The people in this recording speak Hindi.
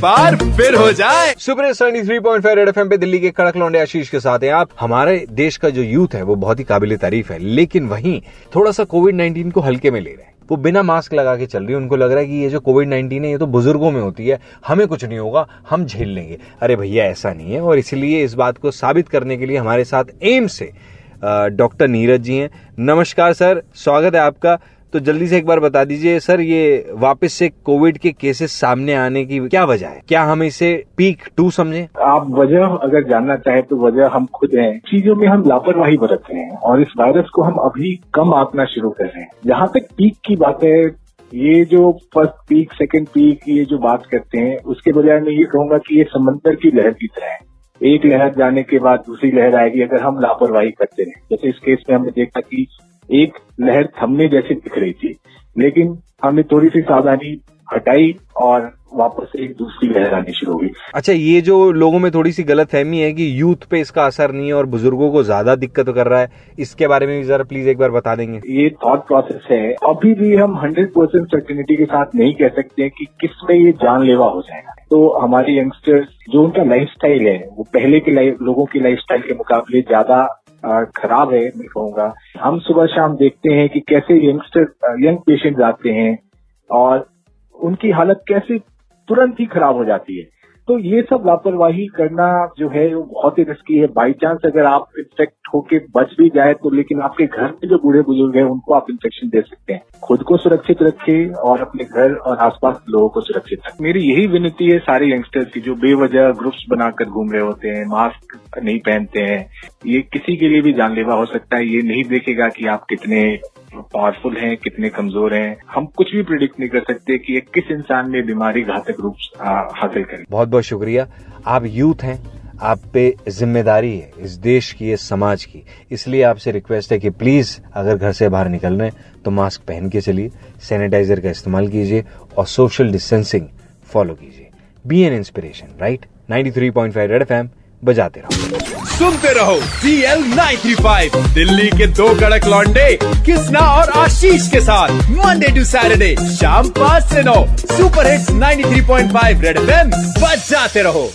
बार फिर हो जाए। Super three point five Red F पे दिल्ली के कड़क लौंडे आशीष के साथ हैं आप। हमारे देश का जो यूथ है, वो बहुत ही काबिल तारीफ़ है, लेकिन वहीं थोड़ा सा कोविड नाइन्टीन को हल्के में ले रहे हैं। वो बिना मास्क लगा के चल रही है। उनको लग रहा है कि ये जो कोविड नाइन्टीन है, ये तो बुज़ुर्गों में होती है। हमें कुछ नहीं होगा, हम झेल लेंगे। अरे भैया, ऐसा नहीं है। और इसलिए इस बात को साबित करने के लिए हमारे साथ एम्स से डॉक्टर नीरज जी हैं। नमस्कार, सर। स्वागत है आपका। तो जल्दी से एक बार बता दीजिए, सर, ये वापस से कोविड के केसेस सामने आने की क्या वजह है? क्या हम इसे पीक टू समझे? आप वजह अगर जानना चाहे तो वजह हम खुद हैं। चीज़ों में हम लापरवाही बरत रहे हैं और इस वायरस को हम अभी कम आंकना शुरू कर रहे हैं। जहाँ तक पीक की बात है, ये जो फ़र्स्ट पीक, सेकंड पीक, ये जो बात करते हैं, उसके बजाय मैं ये कहूँगा कि ये समंदर की लहर की तरह है। एक लहर जाने के बाद दूसरी लहर आएगी अगर हम लापरवाही करते रहे। जैसे इस केस में हमने देखा कि एक लहर थमने जैसी दिख रही थी। लेकिन हमने थोड़ी सी सावधानी हटाई और वापस एक दूसरी लहर आनी शुरू हुई। अच्छा ये जो लोगों में थोड़ी सी गलत फहमी है कि यूथ पे इसका असर नहीं है और बुज़ुर्गों को ज़्यादा दिक्कत कर रहा है इसके बारे में भी जरा प्लीज़ एक बार बता देंगे। ये थॉट प्रोसेस है। अभी भी हम हंड्रेड परसेंट सर्टिनिटी के साथ नहीं कह सकते कि किसमें ये जानलेवा हो जाएगा। तो हमारे यंगस्टर्स जो उनका लाइफ है वो पहले के लोगों की लाइफ के मुकाबले ज़्यादा खराब है, मैं कहूँगा। हम सुबह शाम देखते हैं कि कैसे यंगस्टर यंग पेशेंट आते हैं और उनकी हालत कैसे तुरंत ही खराब हो जाती है। तो ये सब लापरवाही करना जो है, वो बहुत ही रिस्की है। बाई चांस अगर आप इन्फेक्ट होके बच भी जाए तो लेकिन आपके घर में जो बूढ़े बुज़ुर्ग हैं, उनको आप इन्फेक्शन दे सकते हैं। खुद को सुरक्षित रखें और अपने घर और आसपास लोगों को सुरक्षित रखें। मेरी यही विनती है सारे यंगस्टर्स की, जो बेवजह ग्रुप्स बनाकर घूम रहे होते हैं मास्क नहीं पहनते हैं, ये किसी के लिए भी जानलेवा हो सकता है। ये नहीं देखेगा कि आप कितने पावरफुल हैं, कितने कमज़ोर हैं, हम कुछ भी प्रिडिक्ट नहीं कर सकते कि किस इंसान में बीमारी घातक रूप हासिल करे। बहुत बहुत शुक्रिया। आप यूथ हैं, आप पे ज़िम्मेदारी है इस देश की, इस समाज की। इसलिए आपसे रिक्वेस्ट है कि प्लीज़ अगर घर से बाहर निकल रहे हैं तो मास्क पहन के चलिए सैनिटाइजर का इस्तेमाल कीजिए और सोशल डिस्टेंसिंग फॉलो कीजिए। Be an inspiration right 93.5 Red FM बजाते रहो। सुनते रहो सी एल फाइव, दिल्ली के दो कड़क लॉन्डे कृष्णा और आशीष के साथ मंडे टू सैटरडे शाम पाँच से नौ सुपर हिट्स 93.5 रेड एफ़ बजाते रहो।